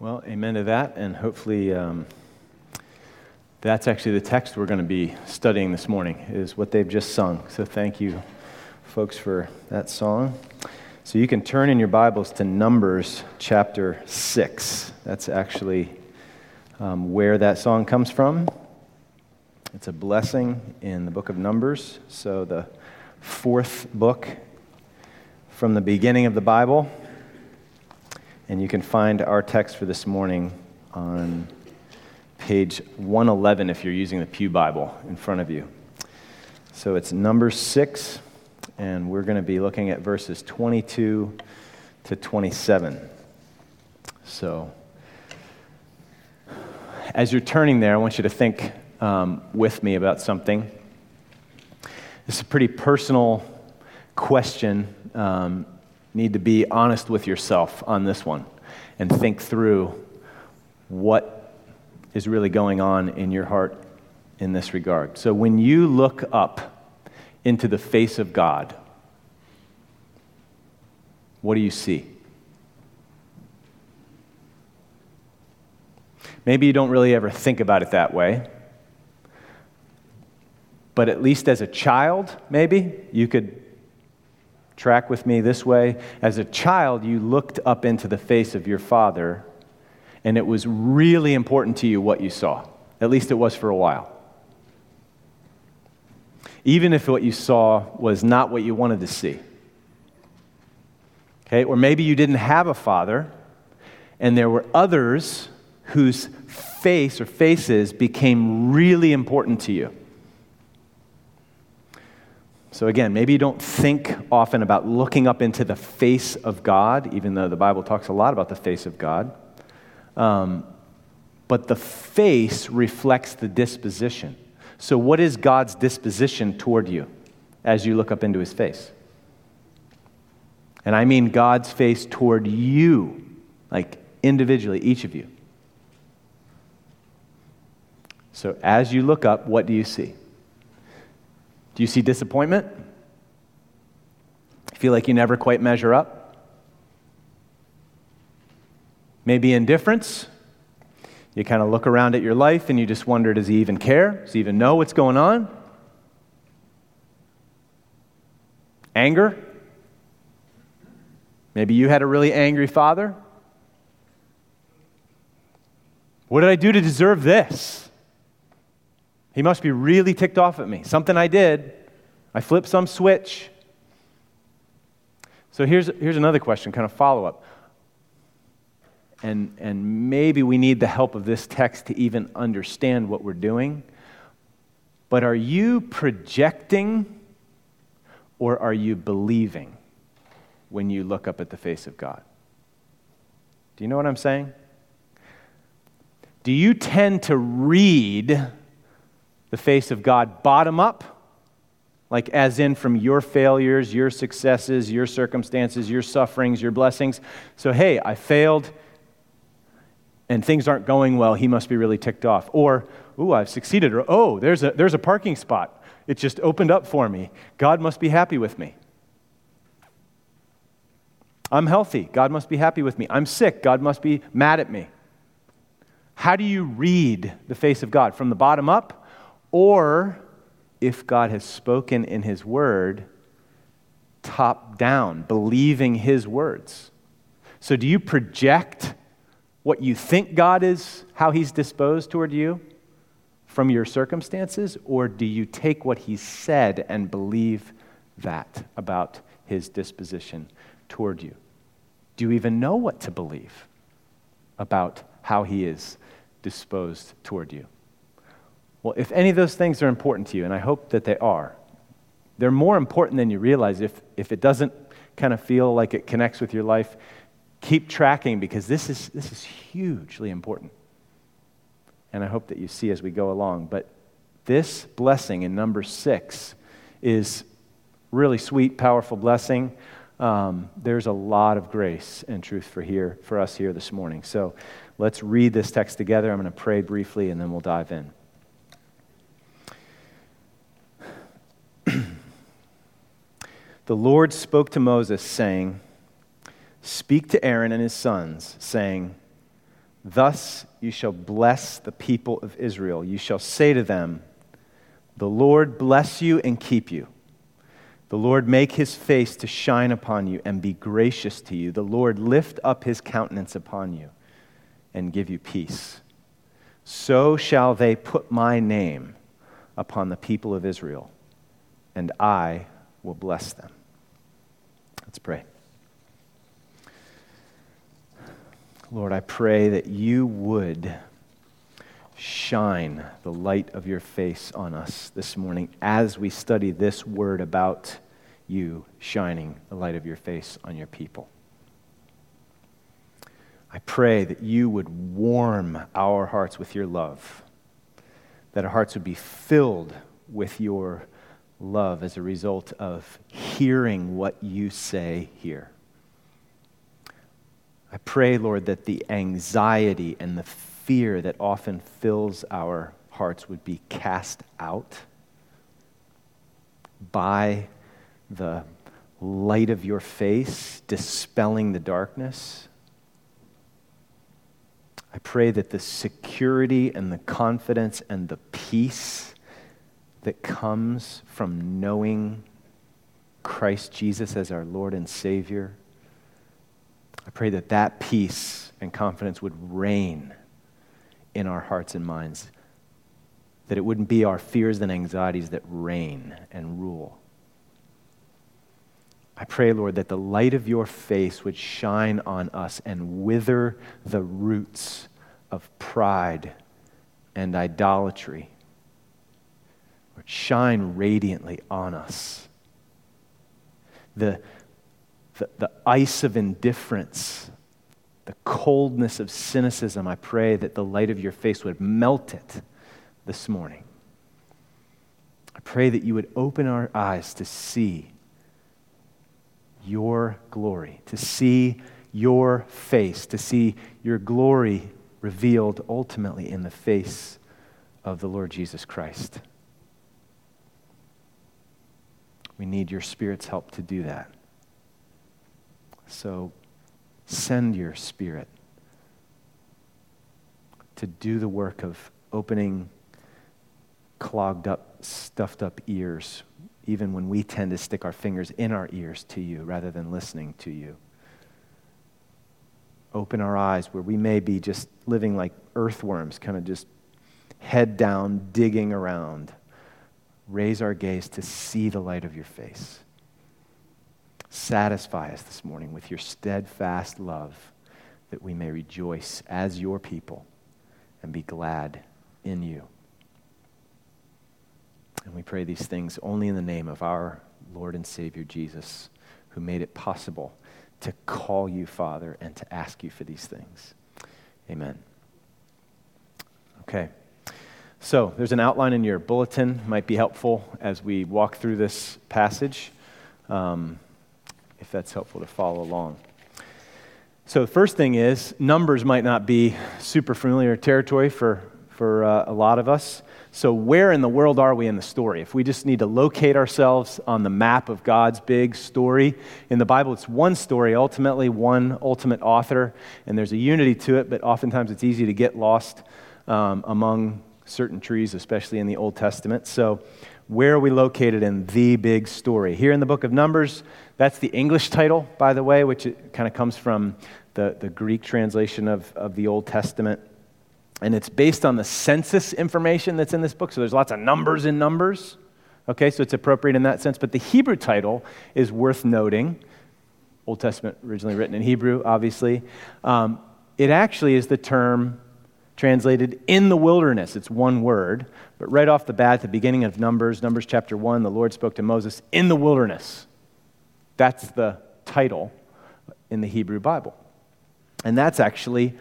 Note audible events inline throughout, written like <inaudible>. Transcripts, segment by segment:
Well, amen to that, and hopefully um, that's actually the text we're going to be studying this morning, is what they've just sung. So thank you, folks, for that song. So you can turn in your Bibles to Numbers chapter 6. That's actually um, where that song comes from. It's a blessing in the book of Numbers, so the fourth book from the beginning of the Bible. And you can find our text for this morning on page 111 if you're using the Pew Bible in front of you. So it's number six, and we're going to be looking at verses 22 to 27. So as you're turning there, I want you to think um, with me about something. This is a pretty personal question. Um, need to be honest with yourself on this one and think through what is really going on in your heart in this regard. So, when you look up into the face of God, what do you see? Maybe you don't really ever think about it that way. But at least as a child, maybe you could Track with me this way. As a child, you looked up into the face of your father, and it was really important to you what you saw. At least it was for a while. Even if what you saw was not what you wanted to see. Okay? Or maybe you didn't have a father, and there were others whose face or faces became really important to you. So, again, maybe you don't think often about looking up into the face of God, even though the Bible talks a lot about the face of God. Um, but the face reflects the disposition. So, what is God's disposition toward you as you look up into his face? And I mean God's face toward you, like individually, each of you. So, as you look up, what do you see? Do you see disappointment? Feel like you never quite measure up? Maybe indifference? You kind of look around at your life and you just wonder does he even care? Does he even know what's going on? Anger? Maybe you had a really angry father. What did I do to deserve this? He must be really ticked off at me. Something I did. I flipped some switch. So here's, here's another question, kind of follow up. And, and maybe we need the help of this text to even understand what we're doing. But are you projecting or are you believing when you look up at the face of God? Do you know what I'm saying? Do you tend to read the face of God bottom up, like as in from your failures, your successes, your circumstances, your sufferings, your blessings. So, hey, I failed and things aren't going well. He must be really ticked off. Or, ooh, I've succeeded. Or, oh, there's a, there's a parking spot. It just opened up for me. God must be happy with me. I'm healthy. God must be happy with me. I'm sick. God must be mad at me. How do you read the face of God? From the bottom up or if God has spoken in His Word, top down, believing His words. So, do you project what you think God is, how He's disposed toward you from your circumstances, or do you take what He said and believe that about His disposition toward you? Do you even know what to believe about how He is disposed toward you? Well, if any of those things are important to you, and I hope that they are, they're more important than you realize. If, if it doesn't kind of feel like it connects with your life, keep tracking because this is, this is hugely important. And I hope that you see as we go along. But this blessing in number six is really sweet, powerful blessing. Um, there's a lot of grace and truth for here for us here this morning. So let's read this text together. I'm going to pray briefly and then we'll dive in. The Lord spoke to Moses, saying, Speak to Aaron and his sons, saying, Thus you shall bless the people of Israel. You shall say to them, The Lord bless you and keep you. The Lord make his face to shine upon you and be gracious to you. The Lord lift up his countenance upon you and give you peace. So shall they put my name upon the people of Israel, and I will bless them. Let's pray. Lord, I pray that you would shine the light of your face on us this morning as we study this word about you shining the light of your face on your people. I pray that you would warm our hearts with your love, that our hearts would be filled with your love as a result of hearing what you say here. I pray, Lord, that the anxiety and the fear that often fills our hearts would be cast out by the light of your face, dispelling the darkness. I pray that the security and the confidence and the peace that comes from knowing Christ Jesus as our Lord and Savior I pray that that peace and confidence would reign in our hearts and minds, that it wouldn't be our fears and anxieties that reign and rule. I pray, Lord, that the light of your face would shine on us and wither the roots of pride and idolatry. Shine radiantly on us. The, the, the ice of indifference, the coldness of cynicism, I pray that the light of your face would melt it this morning. I pray that you would open our eyes to see your glory, to see your face, to see your glory revealed ultimately in the face of the Lord Jesus Christ. We need your Spirit's help to do that. So send your spirit to do the work of opening clogged up, stuffed up ears, even when we tend to stick our fingers in our ears to you rather than listening to you. Open our eyes where we may be just living like earthworms, kind of just head down, digging around. Raise our gaze to see the light of your face. Satisfy us this morning with your steadfast love that we may rejoice as your people and be glad in you. And we pray these things only in the name of our Lord and Savior Jesus, who made it possible to call you Father and to ask you for these things. Amen. Okay. So, there's an outline in your bulletin, might be helpful as we walk through this passage. Um, if that's helpful to follow along. So, the first thing is, numbers might not be super familiar territory for, for uh, a lot of us. So, where in the world are we in the story? If we just need to locate ourselves on the map of God's big story, in the Bible, it's one story, ultimately, one ultimate author, and there's a unity to it, but oftentimes it's easy to get lost um, among certain trees, especially in the Old Testament. So, where are we located in the big story? Here in the book of Numbers, that's the English title, by the way, which kind of comes from the, the Greek translation of, of the Old Testament. And it's based on the census information that's in this book. So there's lots of numbers in numbers. Okay, so it's appropriate in that sense. But the Hebrew title is worth noting. Old Testament originally written in Hebrew, obviously. Um, it actually is the term translated in the wilderness. It's one word. But right off the bat, at the beginning of Numbers, Numbers chapter 1, the Lord spoke to Moses in the wilderness. That's the title in the Hebrew Bible. And that's actually,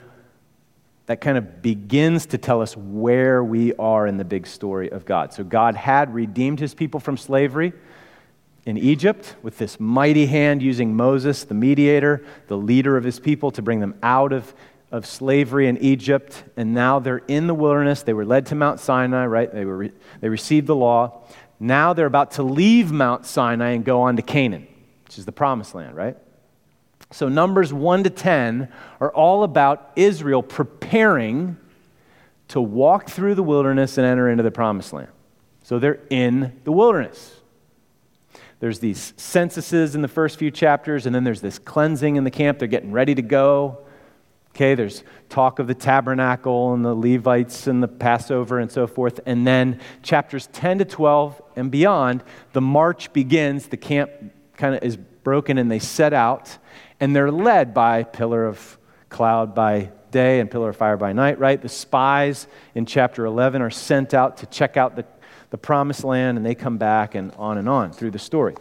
that kind of begins to tell us where we are in the big story of God. So God had redeemed his people from slavery in Egypt with this mighty hand using Moses, the mediator, the leader of his people, to bring them out of of slavery in Egypt, and now they're in the wilderness. They were led to Mount Sinai, right? They, were re- they received the law. Now they're about to leave Mount Sinai and go on to Canaan, which is the promised land, right? So, Numbers 1 to 10 are all about Israel preparing preparing to walk through the wilderness and enter into the promised land. So they're in the wilderness. There's these censuses in the first few chapters, and then there's this cleansing in the camp. They're getting ready to go. Okay, there's talk of the tabernacle and the Levites and the Passover and so forth. And then chapters 10 to 12 and beyond, the march begins. The camp kind of is broken and they set out. And they're led by pillar of cloud by day and pillar of fire by night, right? The spies in chapter 11 are sent out to check out the, the promised land and they come back and on and on through the story.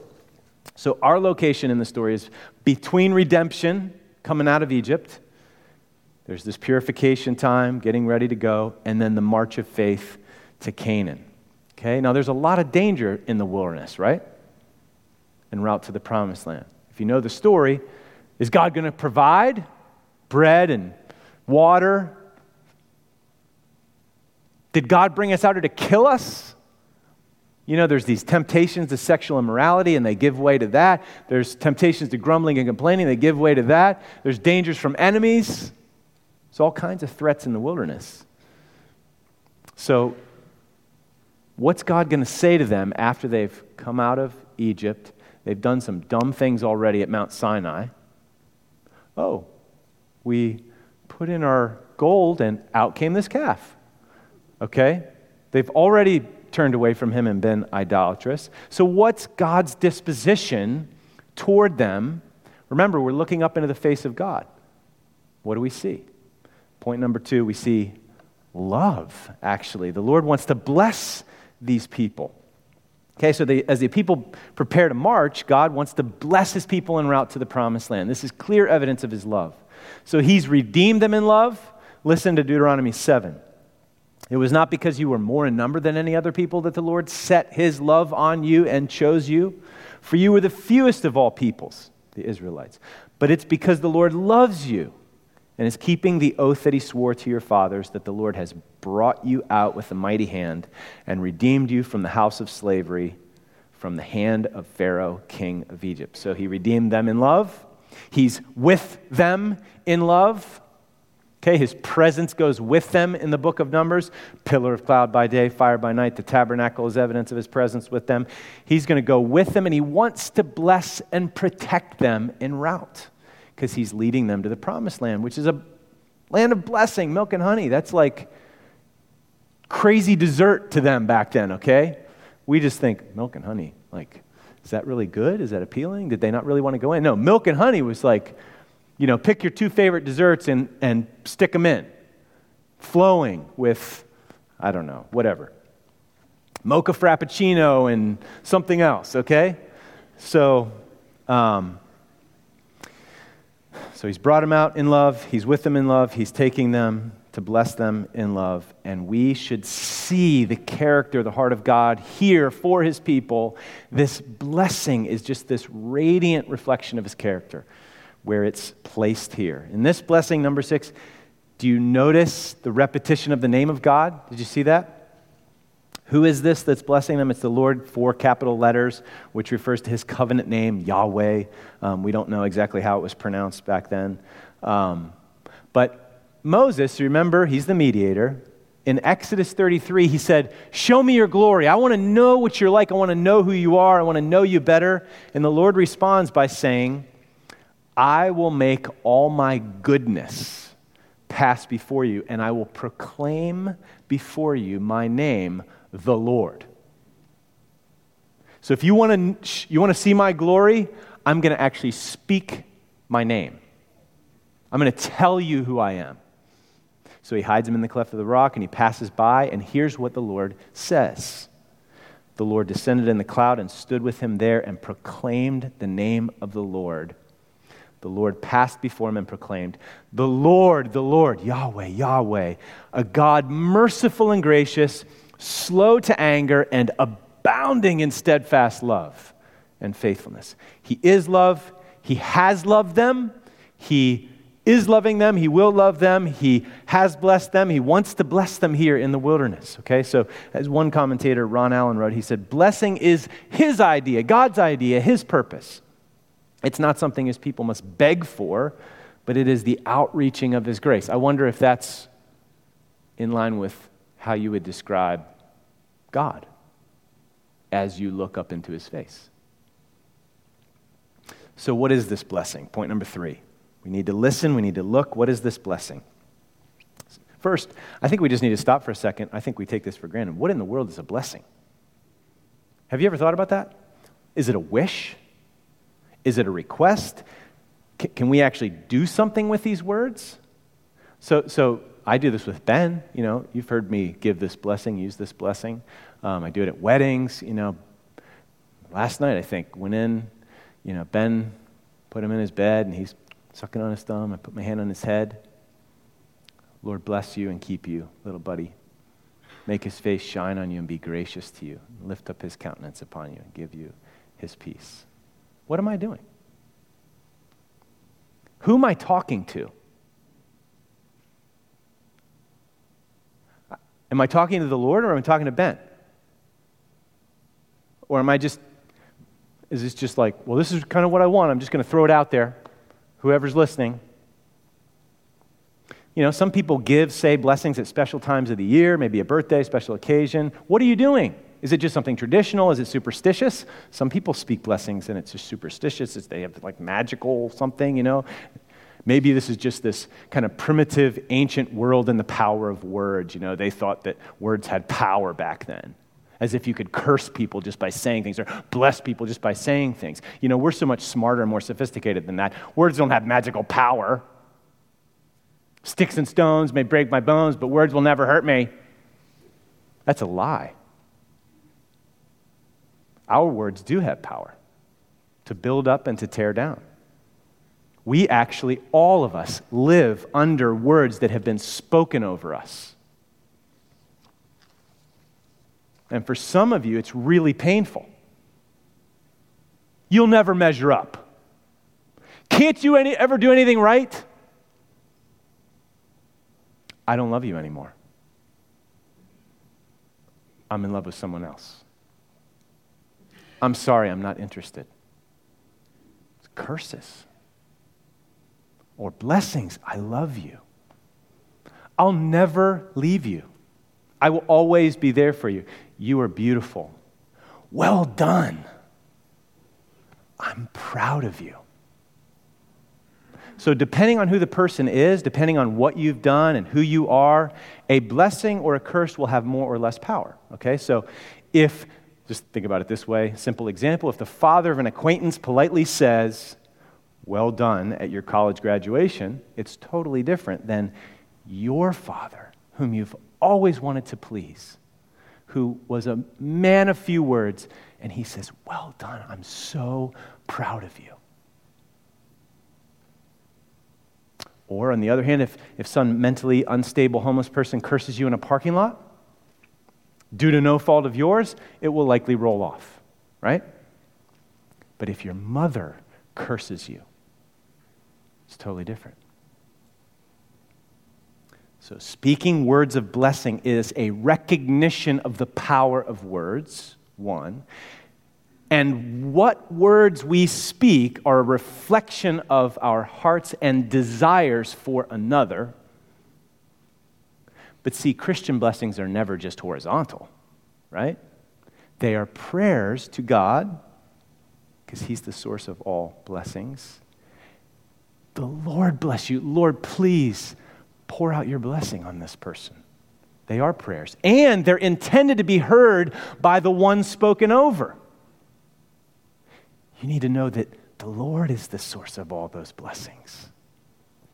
So, our location in the story is between redemption, coming out of Egypt there's this purification time, getting ready to go, and then the march of faith to Canaan. Okay, now there's a lot of danger in the wilderness, right? En route to the promised land. If you know the story, is God going to provide bread and water? Did God bring us out here to kill us? You know, there's these temptations to sexual immorality, and they give way to that. There's temptations to grumbling and complaining, they give way to that. There's dangers from enemies. There's all kinds of threats in the wilderness. So, what's God going to say to them after they've come out of Egypt? They've done some dumb things already at Mount Sinai. Oh, we put in our gold and out came this calf. Okay? They've already turned away from him and been idolatrous. So, what's God's disposition toward them? Remember, we're looking up into the face of God. What do we see? Point number two, we see love, actually. The Lord wants to bless these people. Okay, so they, as the people prepare to march, God wants to bless his people en route to the promised land. This is clear evidence of his love. So he's redeemed them in love. Listen to Deuteronomy 7. It was not because you were more in number than any other people that the Lord set his love on you and chose you, for you were the fewest of all peoples, the Israelites. But it's because the Lord loves you and is keeping the oath that he swore to your fathers that the Lord has brought you out with a mighty hand and redeemed you from the house of slavery, from the hand of Pharaoh, king of Egypt. So he redeemed them in love. He's with them in love. Okay, his presence goes with them in the book of Numbers. Pillar of cloud by day, fire by night. The tabernacle is evidence of his presence with them. He's going to go with them, and he wants to bless and protect them en route because he's leading them to the promised land, which is a land of blessing, milk and honey. That's like crazy dessert to them back then, okay? We just think milk and honey, like, is that really good? Is that appealing? Did they not really want to go in? No, milk and honey was like, you know, pick your two favorite desserts and, and stick them in, flowing with, I don't know, whatever. Mocha Frappuccino and something else, okay? So, um, so he's brought them out in love, he's with them in love, he's taking them to bless them in love. And we should see the character, the heart of God here for his people. This blessing is just this radiant reflection of his character where it's placed here. In this blessing, number six, do you notice the repetition of the name of God? Did you see that? Who is this that's blessing them? It's the Lord, four capital letters, which refers to his covenant name, Yahweh. Um, we don't know exactly how it was pronounced back then. Um, but Moses, remember, he's the mediator. In Exodus 33, he said, Show me your glory. I want to know what you're like. I want to know who you are. I want to know you better. And the Lord responds by saying, I will make all my goodness pass before you, and I will proclaim before you my name the Lord. So if you want to you want to see my glory, I'm going to actually speak my name. I'm going to tell you who I am. So he hides him in the cleft of the rock and he passes by and here's what the Lord says. The Lord descended in the cloud and stood with him there and proclaimed the name of the Lord. The Lord passed before him and proclaimed, The Lord, the Lord, Yahweh, Yahweh, a God merciful and gracious slow to anger, and abounding in steadfast love and faithfulness. He is love. He has loved them. He is loving them. He will love them. He has blessed them. He wants to bless them here in the wilderness. Okay, so as one commentator, Ron Allen, wrote, he said, Blessing is his idea, God's idea, his purpose. It's not something his people must beg for, but it is the outreaching of his grace. I wonder if that's in line with how you would describe God as you look up into his face. So, what is this blessing? Point number three. We need to listen, we need to look. What is this blessing? First, I think we just need to stop for a second. I think we take this for granted. What in the world is a blessing? Have you ever thought about that? Is it a wish? Is it a request? C- can we actually do something with these words? So, so I do this with Ben. You know, you've heard me give this blessing, use this blessing. Um, I do it at weddings. You know, last night I think went in. You know, Ben put him in his bed and he's sucking on his thumb. I put my hand on his head. Lord bless you and keep you, little buddy. Make his face shine on you and be gracious to you. Lift up his countenance upon you and give you his peace. What am I doing? Who am I talking to? Am I talking to the Lord or am I talking to Ben? Or am I just, is this just like, well, this is kind of what I want. I'm just going to throw it out there. Whoever's listening. You know, some people give, say, blessings at special times of the year, maybe a birthday, special occasion. What are you doing? Is it just something traditional? Is it superstitious? Some people speak blessings and it's just superstitious. It's, they have like magical something, you know. Maybe this is just this kind of primitive, ancient world and the power of words. You know, they thought that words had power back then, as if you could curse people just by saying things or bless people just by saying things. You know, we're so much smarter and more sophisticated than that. Words don't have magical power. Sticks and stones may break my bones, but words will never hurt me. That's a lie. Our words do have power to build up and to tear down we actually, all of us, live under words that have been spoken over us. And for some of you, it's really painful. You'll never measure up. Can't you any, ever do anything right? I don't love you anymore. I'm in love with someone else. I'm sorry, I'm not interested. It's curses or blessings. I love you. I'll never leave you. I will always be there for you. You are beautiful. Well done. I'm proud of you. So, depending on who the person is, depending on what you've done and who you are, a blessing or a curse will have more or less power. Okay? So, if, just think about it this way simple example, if the father of an acquaintance politely says, well done at your college graduation, it's totally different than your father, whom you've always wanted to please, who was a man of few words, and he says, Well done, I'm so proud of you. Or, on the other hand, if, if some mentally unstable homeless person curses you in a parking lot, due to no fault of yours, it will likely roll off, right? But if your mother curses you, it's totally different. So, speaking words of blessing is a recognition of the power of words, one. And what words we speak are a reflection of our hearts and desires for another. But see, Christian blessings are never just horizontal, right? They are prayers to God, because He's the source of all blessings. The Lord bless you. Lord, please pour out your blessing on this person. They are prayers. And they're intended to be heard by the one spoken over. You need to know that the Lord is the source of all those blessings.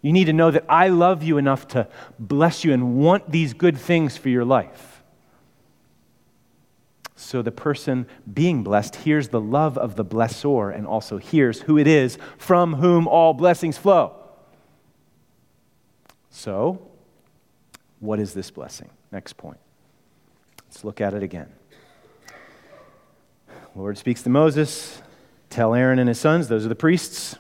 You need to know that I love you enough to bless you and want these good things for your life. So the person being blessed hears the love of the blessor and also hears who it is from whom all blessings flow. So, what is this blessing? Next point. Let's look at it again. Lord speaks to Moses, tell Aaron and his sons, those are the priests,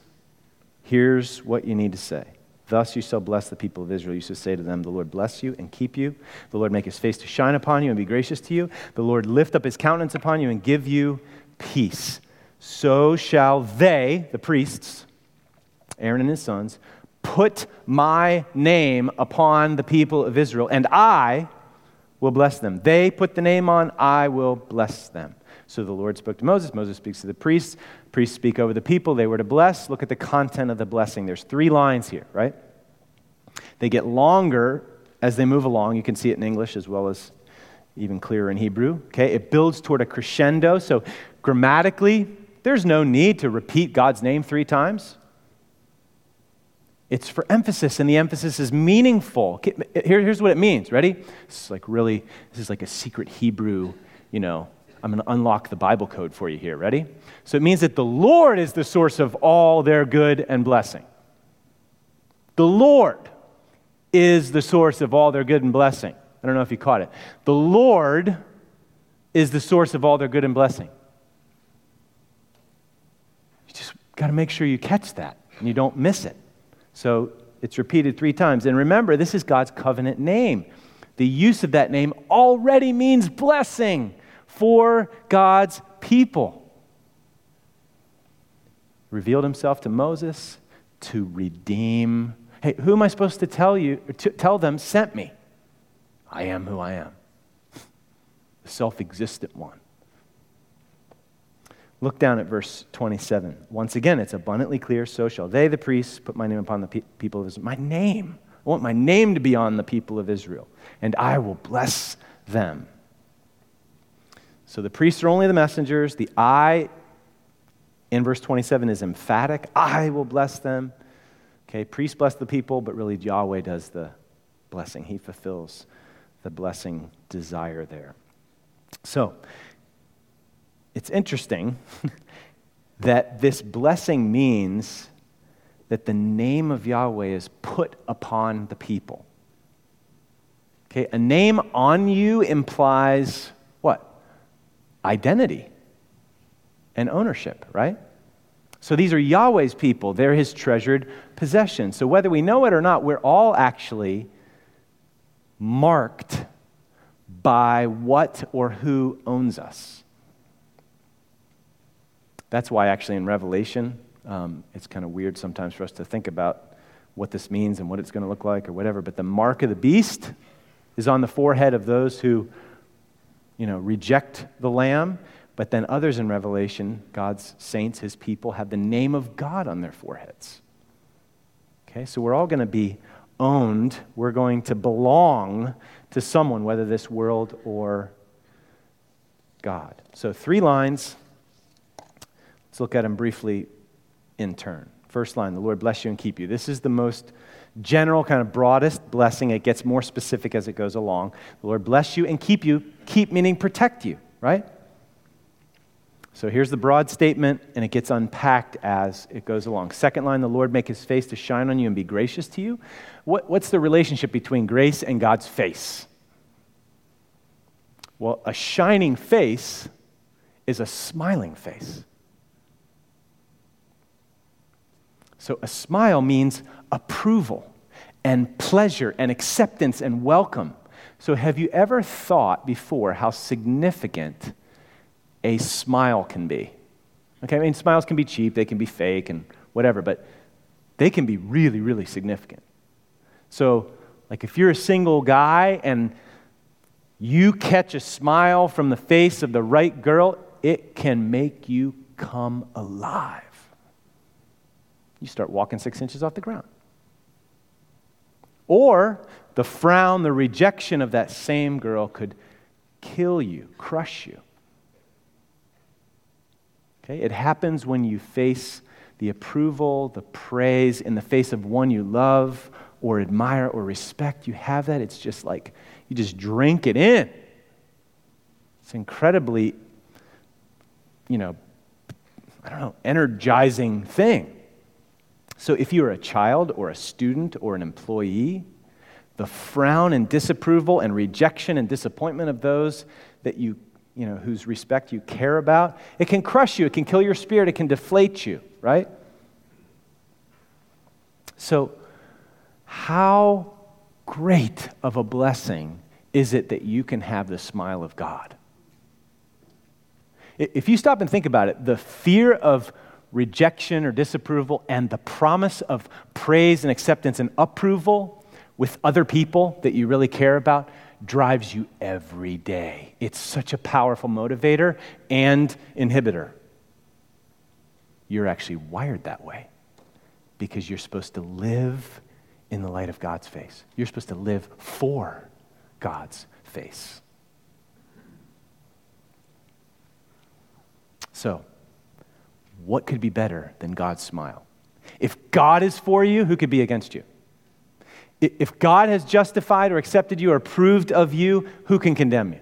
here's what you need to say. Thus you shall bless the people of Israel. You shall say to them, The Lord bless you and keep you. The Lord make his face to shine upon you and be gracious to you. The Lord lift up his countenance upon you and give you peace. So shall they, the priests, Aaron and his sons, put my name upon the people of Israel, and I will bless them. They put the name on, I will bless them. So the Lord spoke to Moses. Moses speaks to the priests. Priests speak over the people. They were to bless. Look at the content of the blessing. There's three lines here, right? They get longer as they move along. You can see it in English as well as even clearer in Hebrew. Okay, it builds toward a crescendo. So grammatically, there's no need to repeat God's name three times. It's for emphasis, and the emphasis is meaningful. Here, here's what it means. Ready? This is like really, this is like a secret Hebrew, you know. I'm going to unlock the Bible code for you here. Ready? So it means that the Lord is the source of all their good and blessing. The Lord is the source of all their good and blessing. I don't know if you caught it. The Lord is the source of all their good and blessing. You just got to make sure you catch that and you don't miss it. So it's repeated three times. And remember, this is God's covenant name. The use of that name already means blessing for God's people. Revealed himself to Moses to redeem Hey, who am I supposed to tell you, to tell them sent me? I am who I am, the self existent one. Look down at verse 27. Once again, it's abundantly clear so shall they, the priests, put my name upon the pe- people of Israel. My name. I want my name to be on the people of Israel, and I will bless them. So the priests are only the messengers. The I in verse 27 is emphatic. I will bless them. Okay, priests bless the people, but really Yahweh does the blessing. He fulfills the blessing desire there. So, it's interesting <laughs> that this blessing means that the name of Yahweh is put upon the people. Okay, a name on you implies? Identity and ownership, right? So these are Yahweh's people, they're his treasured possession. So whether we know it or not, we're all actually marked by what or who owns us. That's why, actually, in Revelation, um, it's kind of weird sometimes for us to think about what this means and what it's going to look like or whatever. But the mark of the beast is on the forehead of those who, you know, reject the Lamb. But then others in Revelation, God's saints, his people, have the name of God on their foreheads. Okay, so we're all going to be owned. We're going to belong to someone, whether this world or God. So, three lines. Let's look at them briefly in turn. First line, the Lord bless you and keep you. This is the most general, kind of broadest blessing. It gets more specific as it goes along. The Lord bless you and keep you. Keep meaning protect you, right? So here's the broad statement, and it gets unpacked as it goes along. Second line, the Lord make his face to shine on you and be gracious to you. What, what's the relationship between grace and God's face? Well, a shining face is a smiling face. So a smile means approval and pleasure and acceptance and welcome. So have you ever thought before how significant a smile can be. Okay, I mean, smiles can be cheap, they can be fake and whatever, but they can be really, really significant. So, like if you're a single guy and you catch a smile from the face of the right girl, it can make you come alive. You start walking six inches off the ground. Or the frown, the rejection of that same girl could kill you, crush you. Okay? It happens when you face the approval, the praise in the face of one you love or admire or respect. You have that. It's just like you just drink it in. It's incredibly, you know, I don't know, energizing thing. So if you're a child or a student or an employee, the frown and disapproval and rejection and disappointment of those that you you know, whose respect you care about. It can crush you, it can kill your spirit, it can deflate you, right? So, how great of a blessing is it that you can have the smile of God? If you stop and think about it, the fear of rejection or disapproval and the promise of praise and acceptance and approval with other people that you really care about drives you every day. It's such a powerful motivator and inhibitor. You're actually wired that way because you're supposed to live in the light of God's face. You're supposed to live for God's face. So, what could be better than God's smile? If God is for you, who could be against you? If God has justified or accepted you or approved of you, who can condemn you?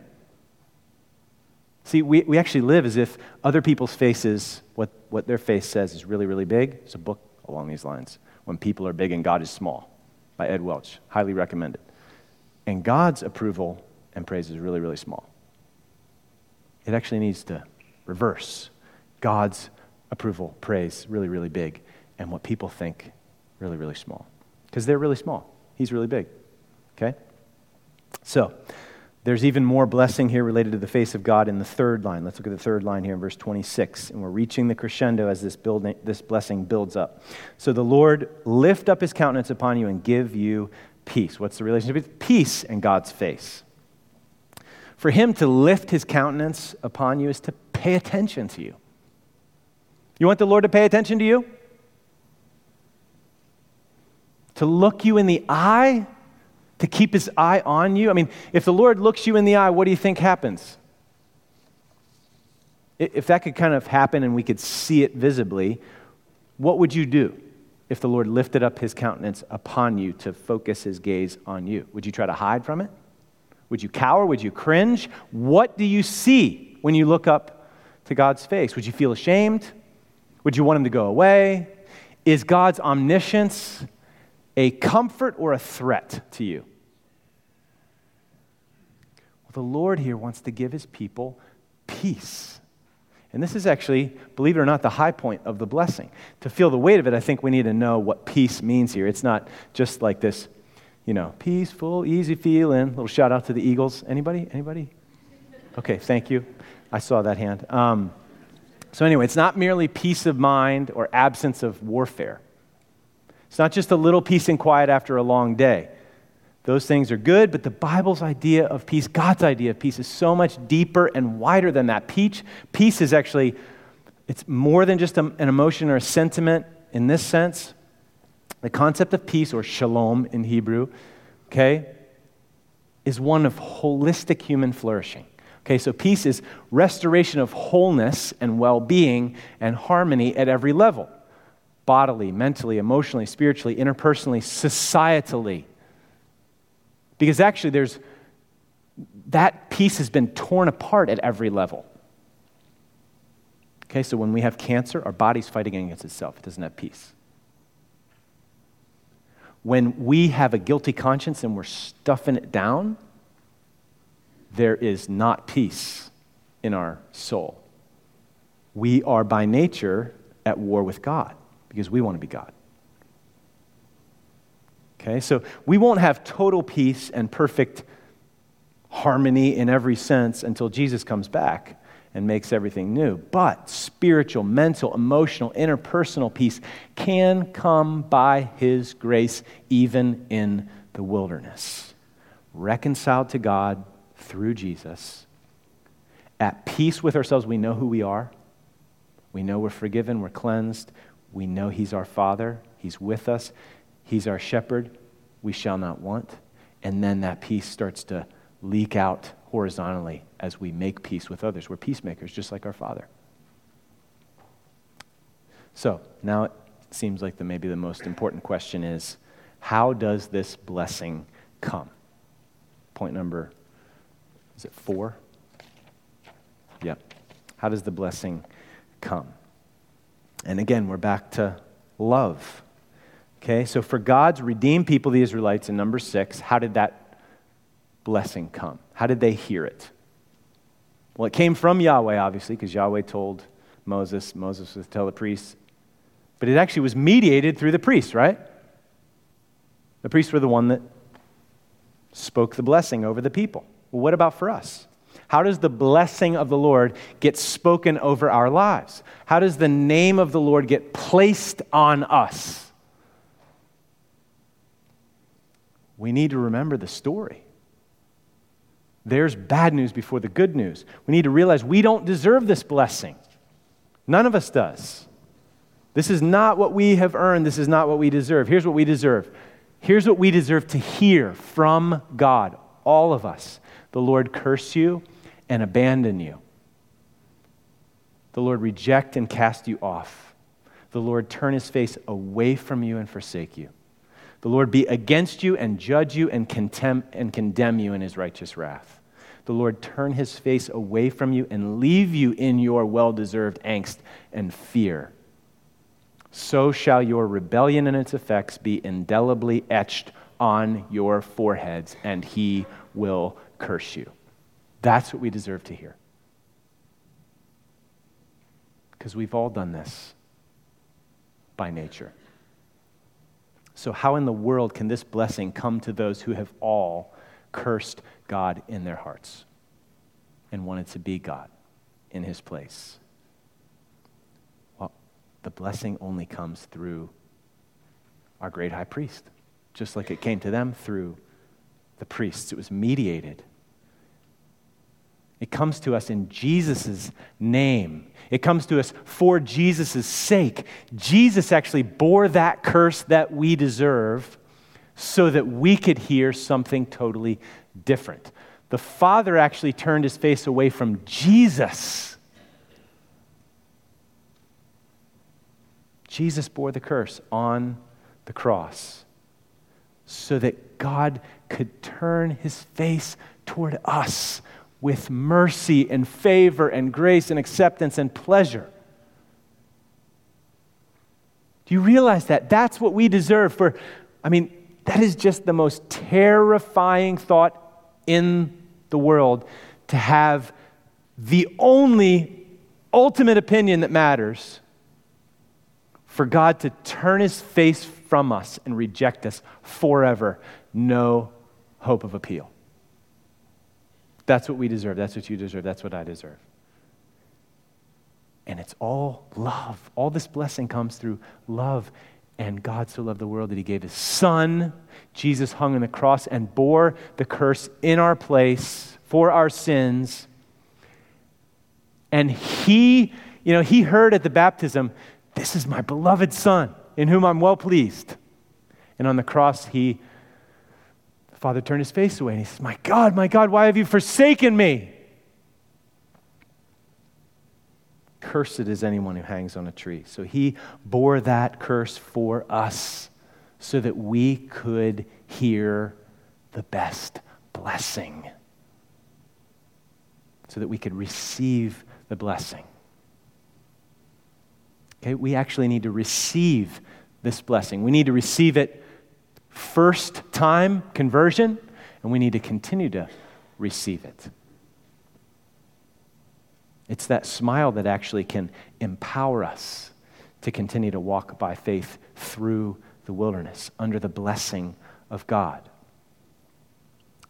See, we, we actually live as if other people's faces, what, what their face says is really, really big. It's a book along these lines. When People Are Big and God is Small by Ed Welch. Highly recommended. And God's approval and praise is really, really small. It actually needs to reverse. God's approval, praise, really, really big, and what people think, really, really small. Because they're really small. He's really big. Okay? So, there's even more blessing here related to the face of God in the third line. Let's look at the third line here in verse 26. And we're reaching the crescendo as this, building, this blessing builds up. So the Lord lift up his countenance upon you and give you peace. What's the relationship peace and God's face? For him to lift his countenance upon you is to pay attention to you. You want the Lord to pay attention to you? to look you in the eye, to keep his eye on you. I mean, if the Lord looks you in the eye, what do you think happens? If that could kind of happen and we could see it visibly, what would you do if the Lord lifted up his countenance upon you to focus his gaze on you? Would you try to hide from it? Would you cower? Would you cringe? What do you see when you look up to God's face? Would you feel ashamed? Would you want him to go away? Is God's omniscience a comfort or a threat to you? Well, the Lord here wants to give his people peace. And this is actually, believe it or not, the high point of the blessing. To feel the weight of it, I think we need to know what peace means here. It's not just like this, you know, peaceful, easy feeling. Little shout out to the Eagles. Anybody? Anybody? Okay, thank you. I saw that hand. Um, so, anyway, it's not merely peace of mind or absence of warfare. It's not just a little peace and quiet after a long day. Those things are good, but the Bible's idea of peace, God's idea of peace, is so much deeper and wider than that. Peace, peace is actually, it's more than just an emotion or a sentiment in this sense. The concept of peace, or shalom in Hebrew, okay, is one of holistic human flourishing. Okay, so peace is restoration of wholeness and well being and harmony at every level bodily, mentally, emotionally, spiritually, interpersonally, societally. Because actually, there's that piece has been torn apart at every level. Okay, so when we have cancer, our body's fighting against itself. It doesn't have peace. When we have a guilty conscience and we're stuffing it down, there is not peace in our soul. We are by nature at war with God because we want to be God. Okay, so we won't have total peace and perfect harmony in every sense until Jesus comes back and makes everything new. But spiritual, mental, emotional, interpersonal peace can come by His grace even in the wilderness. Reconciled to God through Jesus, at peace with ourselves, we know who we are. We know we're forgiven, we're cleansed, we know He's our Father, He's with us, He's our shepherd, we shall not want. And then that peace starts to leak out horizontally as we make peace with others. We're peacemakers, just like our Father. So now it seems like the, maybe the most important question is how does this blessing come? Point number, is it four? Yep. How does the blessing come? And again, we're back to love. Okay, so for God's redeemed people, the Israelites, in number six, how did that blessing come? How did they hear it? Well, it came from Yahweh, obviously, because Yahweh told Moses, Moses was to tell the priests. But it actually was mediated through the priests, right? The priests were the one that spoke the blessing over the people. Well, what about for us? How does the blessing of the Lord get spoken over our lives? How does the name of the Lord get placed on us? We need to remember the story. There's bad news before the good news. We need to realize we don't deserve this blessing. None of us does. This is not what we have earned. This is not what we deserve. Here's what we deserve. Here's what we deserve to hear from God, all of us. The Lord curse you and abandon you. The Lord reject and cast you off. The Lord turn his face away from you and forsake you. The Lord be against you and judge you and, contem- and condemn you in his righteous wrath. The Lord turn his face away from you and leave you in your well deserved angst and fear. So shall your rebellion and its effects be indelibly etched on your foreheads, and he will curse you. That's what we deserve to hear. Because we've all done this by nature. So, how in the world can this blessing come to those who have all cursed God in their hearts and wanted to be God in his place? Well, the blessing only comes through our great high priest, just like it came to them through the priests. It was mediated it comes to us in Jesus' name. It comes to us for Jesus' sake. Jesus actually bore that curse that we deserve so that we could hear something totally different. The Father actually turned his face away from Jesus. Jesus bore the curse on the cross so that God could turn his face toward us with mercy and favor and grace and acceptance and pleasure. Do you realize that? That's what we deserve for, I mean, that is just the most terrifying thought in the world to have the only ultimate opinion that matters for God to turn his face from us and reject us forever. No hope of appeal. That's what we deserve. That's what you deserve. That's what I deserve. And it's all love. All this blessing comes through love. And God so loved the world that he gave his son. Jesus hung on the cross and bore the curse in our place for our sins. And he, you know, he heard at the baptism, This is my beloved son in whom I'm well pleased. And on the cross, he father turned his face away and he says, My God, my God, why have you forsaken me? Cursed is anyone who hangs on a tree. So he bore that curse for us so that we could hear the best blessing, so that we could receive the blessing. Okay, we actually need to receive this blessing. We need to receive it first time conversion, and we need to continue to receive it. It's that smile that actually can empower us to continue to walk by faith through the wilderness under the blessing of God.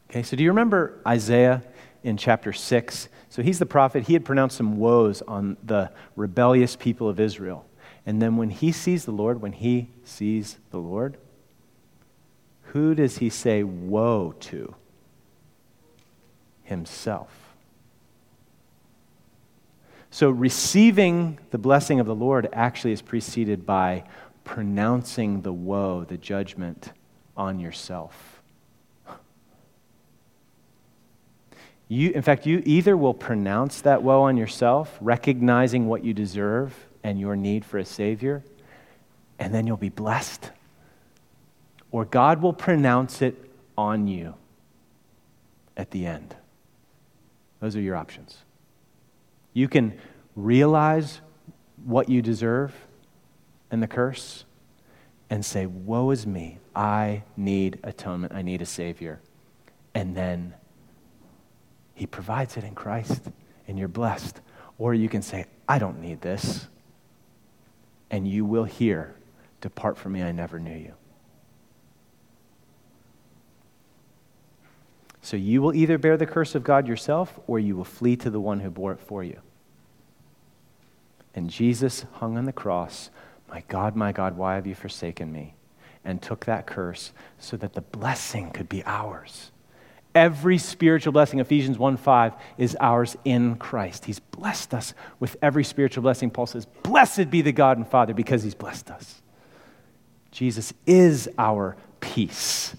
Okay, so do you remember Isaiah in chapter 6? So he's the prophet. He had pronounced some woes on the rebellious people of Israel. And then when he sees the Lord, when he sees the Lord, who does he say woe to? Himself. So, receiving the blessing of the Lord actually is preceded by pronouncing the woe, the judgment on yourself. You, in fact, you either will pronounce that woe on yourself, recognizing what you deserve and your need for a Savior, and then you'll be blessed or God will pronounce it on you at the end. Those are your options. You can realize what you deserve and the curse and say, Woe is me. I need atonement. I need a Savior. And then He provides it in Christ, and you're blessed. Or you can say, I don't need this. And you will hear, Depart from me, I never knew you. So you will either bear the curse of God yourself or you will flee to the one who bore it for you. And Jesus hung on the cross, My God, my God, why have you forsaken me? And took that curse so that the blessing could be ours. Every spiritual blessing, Ephesians 1 5, is ours in Christ. He's blessed us with every spiritual blessing. Paul says, Blessed be the God and Father because he's blessed us. Jesus is our peace.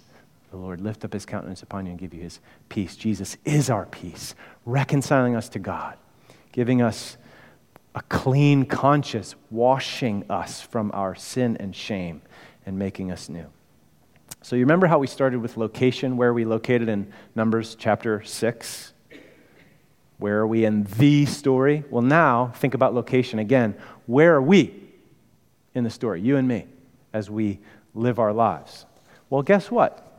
The Lord lift up his countenance upon you and give you his peace. Jesus is our peace, reconciling us to God, giving us a clean conscience, washing us from our sin and shame, and making us new. So, you remember how we started with location, where we located in Numbers chapter 6? Where are we in the story? Well, now think about location again. Where are we in the story, you and me, as we live our lives? Well, guess what?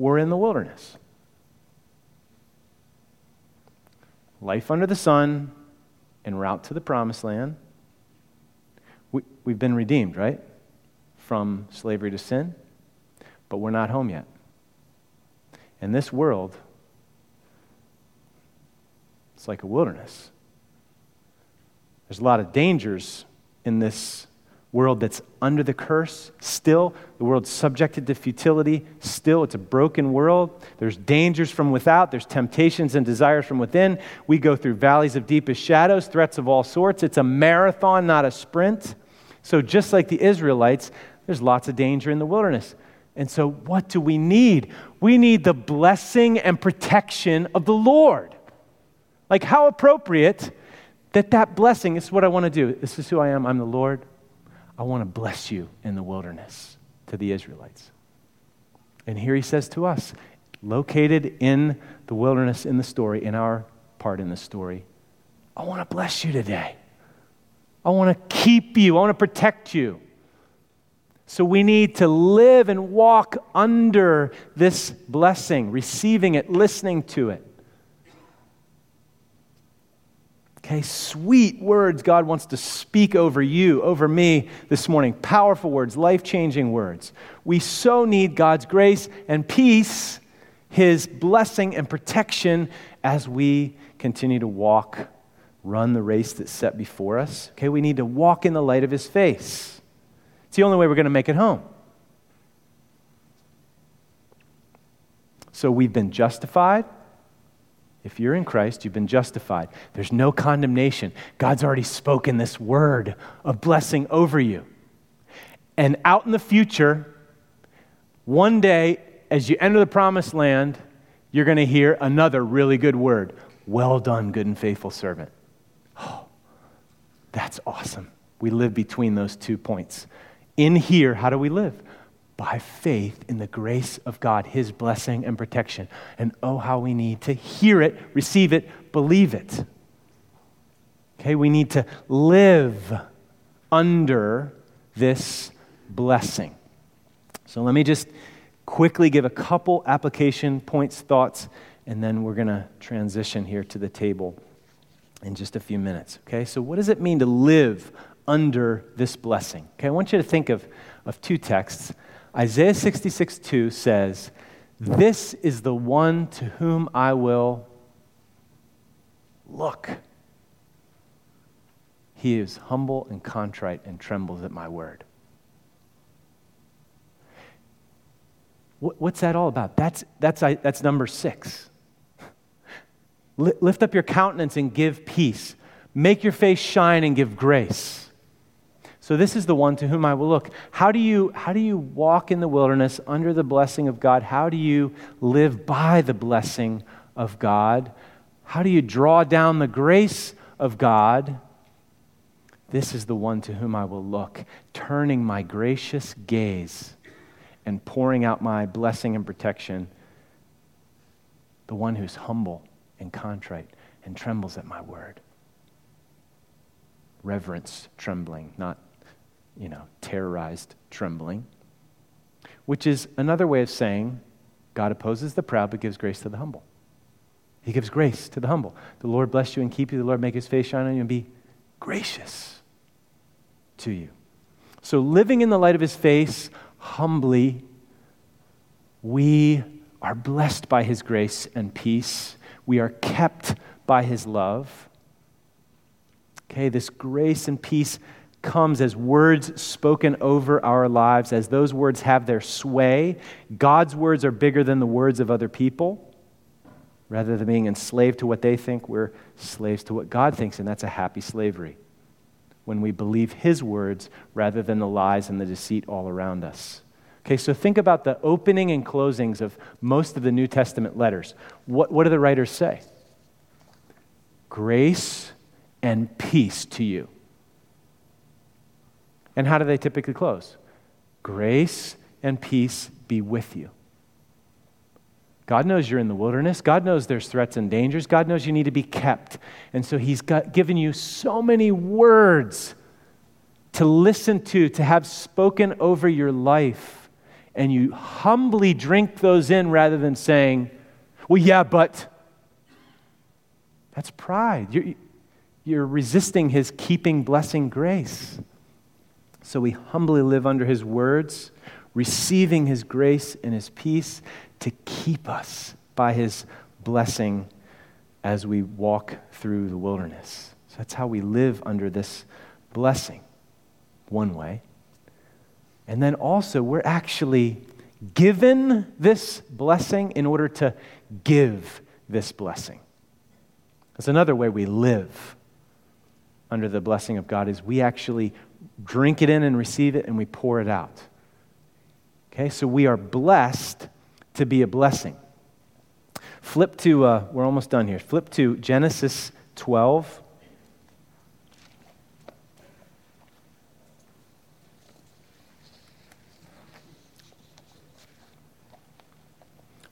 We're in the wilderness. Life under the sun, en route to the promised land. We, we've been redeemed, right? From slavery to sin but we're not home yet. And this world, it's like a wilderness. There's a lot of dangers in this world that's under the curse. Still, the world's subjected to futility. Still, it's a broken world. There's dangers from without, there's temptations and desires from within. We go through valleys of deepest shadows, threats of all sorts. It's a marathon, not a sprint. So, just like the Israelites, there's lots of danger in the wilderness. And so, what do we need? We need the blessing and protection of the Lord. Like, how appropriate that that blessing this is what I want to do. This is who I am. I'm the Lord. I want to bless you in the wilderness to the Israelites. And here he says to us, located in the wilderness in the story, in our part in the story, I want to bless you today. I want to keep you. I want to protect you. So we need to live and walk under this blessing, receiving it, listening to it. Okay, sweet words God wants to speak over you, over me this morning. Powerful words, life changing words. We so need God's grace and peace, His blessing and protection as we continue to walk, run the race that's set before us. Okay, we need to walk in the light of His face. It's the only way we're going to make it home. So we've been justified. If you're in Christ, you've been justified. There's no condemnation. God's already spoken this word of blessing over you. And out in the future, one day, as you enter the promised land, you're going to hear another really good word Well done, good and faithful servant. Oh, that's awesome. We live between those two points. In here, how do we live? By faith in the grace of God, His blessing and protection. And oh, how we need to hear it, receive it, believe it. Okay, we need to live under this blessing. So let me just quickly give a couple application points, thoughts, and then we're going to transition here to the table in just a few minutes. Okay, so what does it mean to live under this blessing. Okay, I want you to think of, of two texts. Isaiah 66 2 says, This is the one to whom I will look. He is humble and contrite and trembles at my word. What's that all about? That's, that's, that's Numbers six. <laughs> Lift up your countenance and give peace. Make your face shine and give grace. So this is the one to whom I will look. How do you how do you walk in the wilderness under the blessing of God? How do you live by the blessing of God? How do you draw down the grace of God? This is the one to whom I will look, turning my gracious gaze and pouring out my blessing and protection. The one who's humble and contrite and trembles at my word. Reverence, trembling, not you know, terrorized trembling, which is another way of saying God opposes the proud but gives grace to the humble. He gives grace to the humble. The Lord bless you and keep you. The Lord make his face shine on you and be gracious to you. So, living in the light of his face humbly, we are blessed by his grace and peace. We are kept by his love. Okay, this grace and peace comes as words spoken over our lives, as those words have their sway. God's words are bigger than the words of other people. Rather than being enslaved to what they think, we're slaves to what God thinks, and that's a happy slavery. When we believe His words rather than the lies and the deceit all around us. Okay, so think about the opening and closings of most of the New Testament letters. What, what do the writers say? Grace and peace to you. And how do they typically close? Grace and peace be with you. God knows you're in the wilderness. God knows there's threats and dangers. God knows you need to be kept. And so He's got, given you so many words to listen to, to have spoken over your life. And you humbly drink those in rather than saying, well, yeah, but. That's pride. You're, you're resisting His keeping, blessing grace. So we humbly live under His words, receiving His grace and His peace, to keep us by his blessing as we walk through the wilderness. So that's how we live under this blessing, one way. And then also, we're actually given this blessing in order to give this blessing. That's another way we live under the blessing of God is we actually drink it in and receive it and we pour it out. Okay, so we are blessed to be a blessing. Flip to, uh, we're almost done here. Flip to Genesis 12.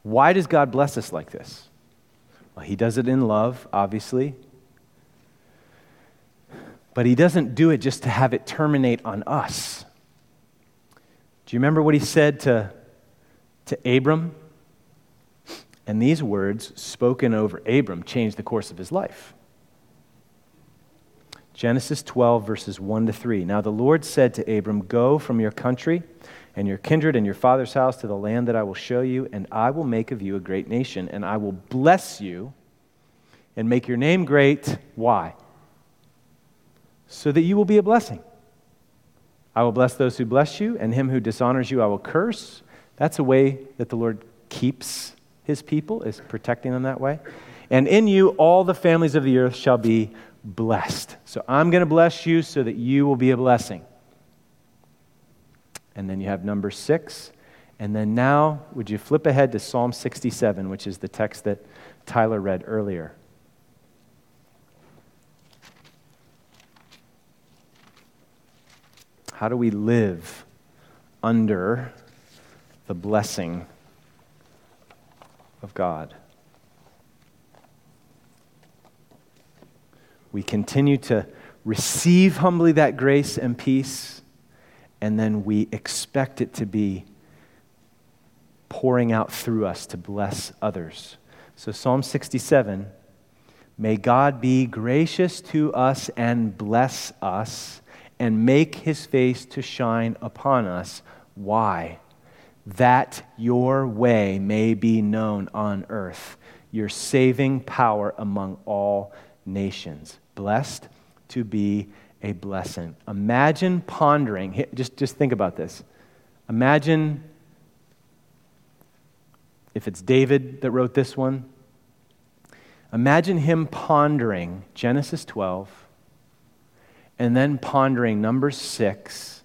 Why does God bless us like this? Well, He does it in love, obviously. But He doesn't do it just to have it terminate on us. Do you remember what He said to to Abram. And these words, spoken over Abram, changed the course of his life. Genesis 12, verses 1 to 3. Now the Lord said to Abram, Go from your country and your kindred and your father's house to the land that I will show you, and I will make of you a great nation, and I will bless you and make your name great. Why? So that you will be a blessing. I will bless those who bless you, and him who dishonors you I will curse. That's a way that the Lord keeps his people, is protecting them that way. And in you, all the families of the earth shall be blessed. So I'm going to bless you so that you will be a blessing. And then you have Numbers six. And then now, would you flip ahead to Psalm 67, which is the text that Tyler read earlier? How do we live under the blessing of God. We continue to receive humbly that grace and peace, and then we expect it to be pouring out through us to bless others. So, Psalm 67 May God be gracious to us and bless us, and make his face to shine upon us. Why? that your way may be known on earth, your saving power among all nations. Blessed to be a blessing. Imagine pondering, just, just think about this. Imagine if it's David that wrote this one. Imagine him pondering Genesis 12 and then pondering Numbers 6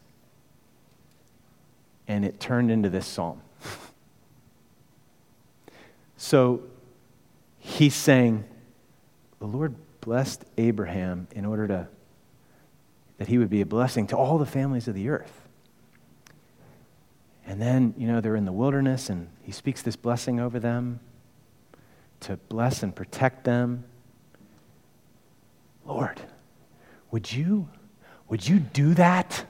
and it turned into this psalm. <laughs> so he's saying, The Lord blessed Abraham in order to that he would be a blessing to all the families of the earth. And then, you know, they're in the wilderness and he speaks this blessing over them to bless and protect them. Lord, would you would you do that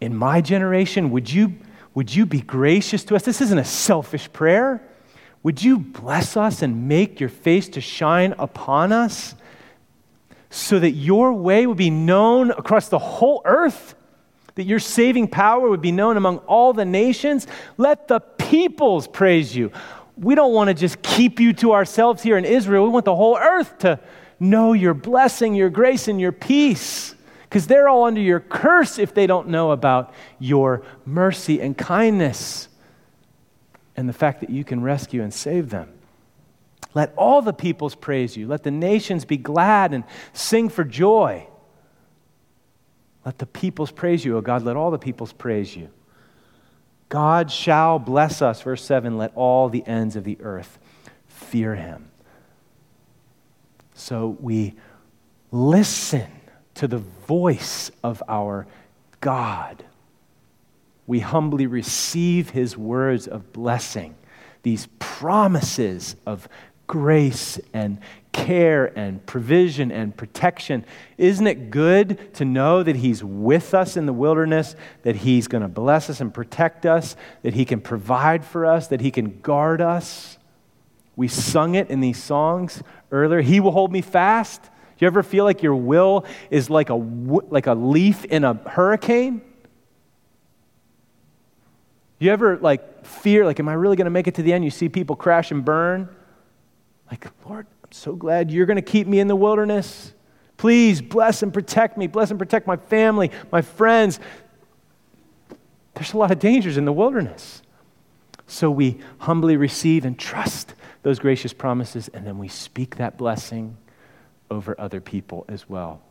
in my generation, would you, would you be gracious to us? This isn't a selfish prayer. Would you bless us and make your face to shine upon us so that your way would be known across the whole earth? That your saving power would be known among all the nations? Let the peoples praise you. we don't want to just keep you to ourselves here in Israel. We want the whole earth to know your blessing, your grace, and your peace. Because they're all under your curse if they don't know about your mercy and kindness and the fact that you can rescue and save them. Let all the peoples praise you. Let the nations be glad and sing for joy. Let the peoples praise you, O God. Let all the peoples praise you. God shall bless us. Verse 7 Let all the ends of the earth fear him. So we listen to the voice of our God. We humbly receive his words of blessing, these promises of grace and care and provision and protection. Isn't it good to know that He's with us in the wilderness, that He's going to bless us and protect us, that He can provide for us, that He can guard us? We sung it in these songs earlier. He will hold me fast. Do you ever feel like your will is like a, like a leaf in a hurricane? You ever like fear, like, am I really going to make it to the end? You see people crash and burn. Like, Lord, I'm so glad you're going to keep me in the wilderness. Please bless and protect me. Bless and protect my family, my friends. There's a lot of dangers in the wilderness. So we humbly receive and trust those gracious promises, and then we speak that blessing over other people as well.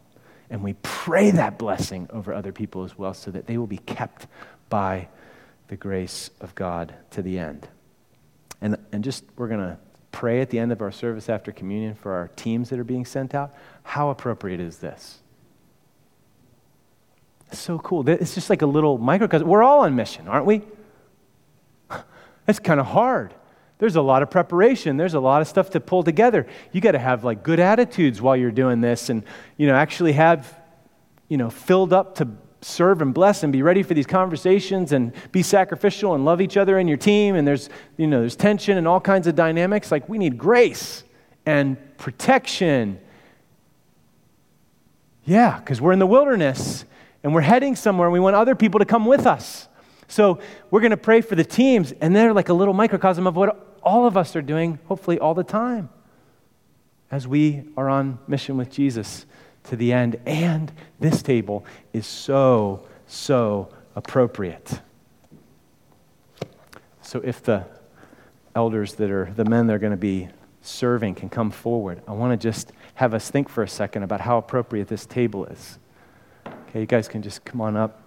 And we pray that blessing over other people as well so that they will be kept by the grace of God to the end. And, and just, we're going to pray at the end of our service after communion for our teams that are being sent out. How appropriate is this? It's so cool. It's just like a little microcosm. We're all on mission, aren't we? <laughs> It's kind of hard. There's a lot of preparation. There's a lot of stuff to pull together. You got to have like good attitudes while you're doing this and you know actually have you know filled up to serve and bless and be ready for these conversations and be sacrificial and love each other in your team and there's you know there's tension and all kinds of dynamics like we need grace and protection yeah because we're in the wilderness and we're heading somewhere and we want other people to come with us so we're going to pray for the teams and they're like a little microcosm of what all of us are doing hopefully all the time as we are on mission with jesus to the end. And this table is so, so appropriate. So if the elders that are the men that are going to be serving can come forward, I want to just have us think for a second about how appropriate this table is. Okay, you guys can just come on up.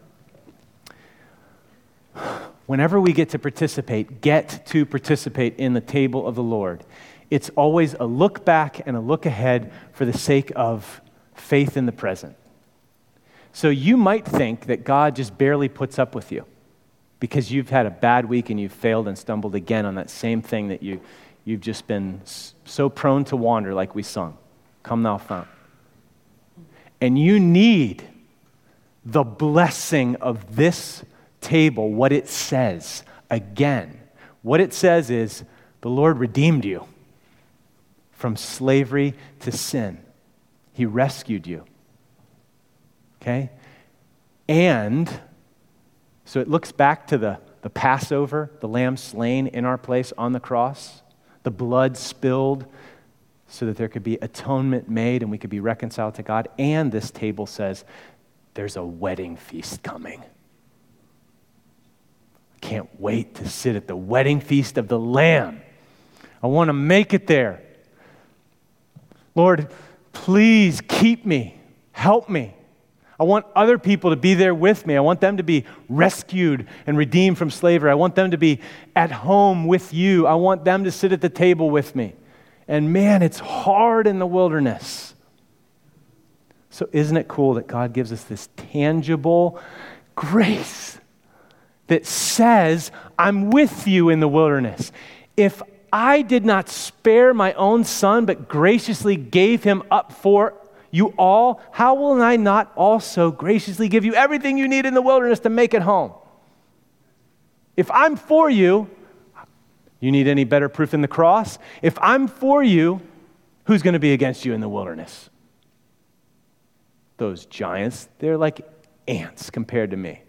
Whenever we get to participate, get to participate in the table of the Lord. It's always a look back and a look ahead for the sake of faith in the present. So you might think that God just barely puts up with you because you've had a bad week and you've failed and stumbled again on that same thing that you, you've just been so prone to wander, like we sung. Come, thou fount. And you need the blessing of this table, what it says again. What it says is the Lord redeemed you from slavery to sin. He rescued you. Okay? And so it looks back to the, the Passover, the lamb slain in our place on the cross, the blood spilled so that there could be atonement made and we could be reconciled to God. And this table says there's a wedding feast coming. Can't wait to sit at the wedding feast of the Lamb. I want to make it there. Lord, Please keep me, help me. I want other people to be there with me. I want them to be rescued and redeemed from slavery. I want them to be at home with you. I want them to sit at the table with me. And man, it's hard in the wilderness. So, isn't it cool that God gives us this tangible grace that says, I'm with you in the wilderness? If I did not spare my own son, but graciously gave him up for you all, how will I not also graciously give you everything you need in the wilderness to make it home? If I'm for you, you need any better proof than the cross? If I'm for you, who's going to be against you in the wilderness? Those giants, they're like ants compared to me.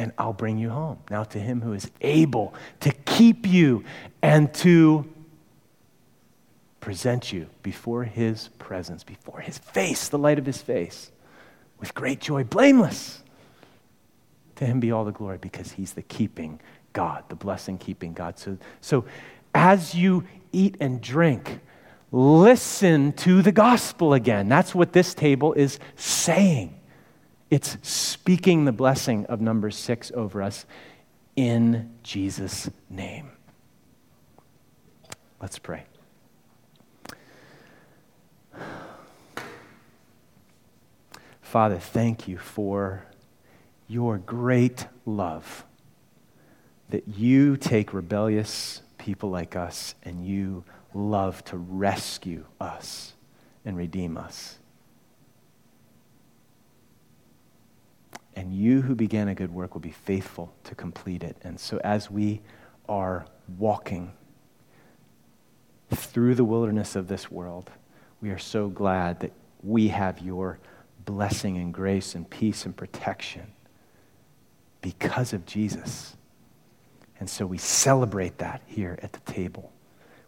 And I'll bring you home. Now, to him who is able to keep you and to present you before his presence, before his face, the light of his face, with great joy, blameless. To him be all the glory because he's the keeping God, the blessing keeping God. So, so as you eat and drink, listen to the gospel again. That's what this table is saying. It's speaking the blessing of Numbers six over us in Jesus' name. Let's pray. Father, thank you for your great love that you take rebellious people like us and you love to rescue us and redeem us. And you who began a good work will be faithful to complete it. And so, as we are walking through the wilderness of this world, we are so glad that we have your blessing and grace and peace and protection because of Jesus. And so we celebrate that here at the table.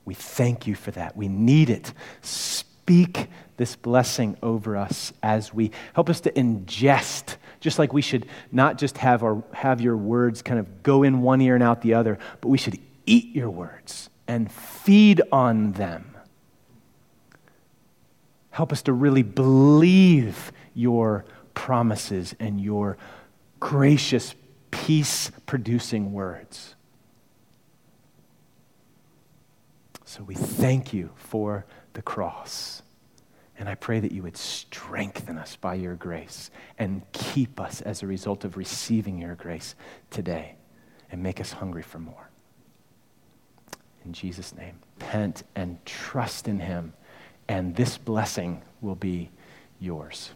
We thank you for that. We need it. Speak this blessing over us as we help us to ingest, just like we should not just have, our, have your words kind of go in one ear and out the other, but we should eat your words and feed on them. Help us to really believe your promises and your gracious, peace producing words. So we thank you for the cross. And I pray that you would strengthen us by your grace and keep us as a result of receiving your grace today and make us hungry for more. In Jesus' name, repent and trust in him, and this blessing will be yours.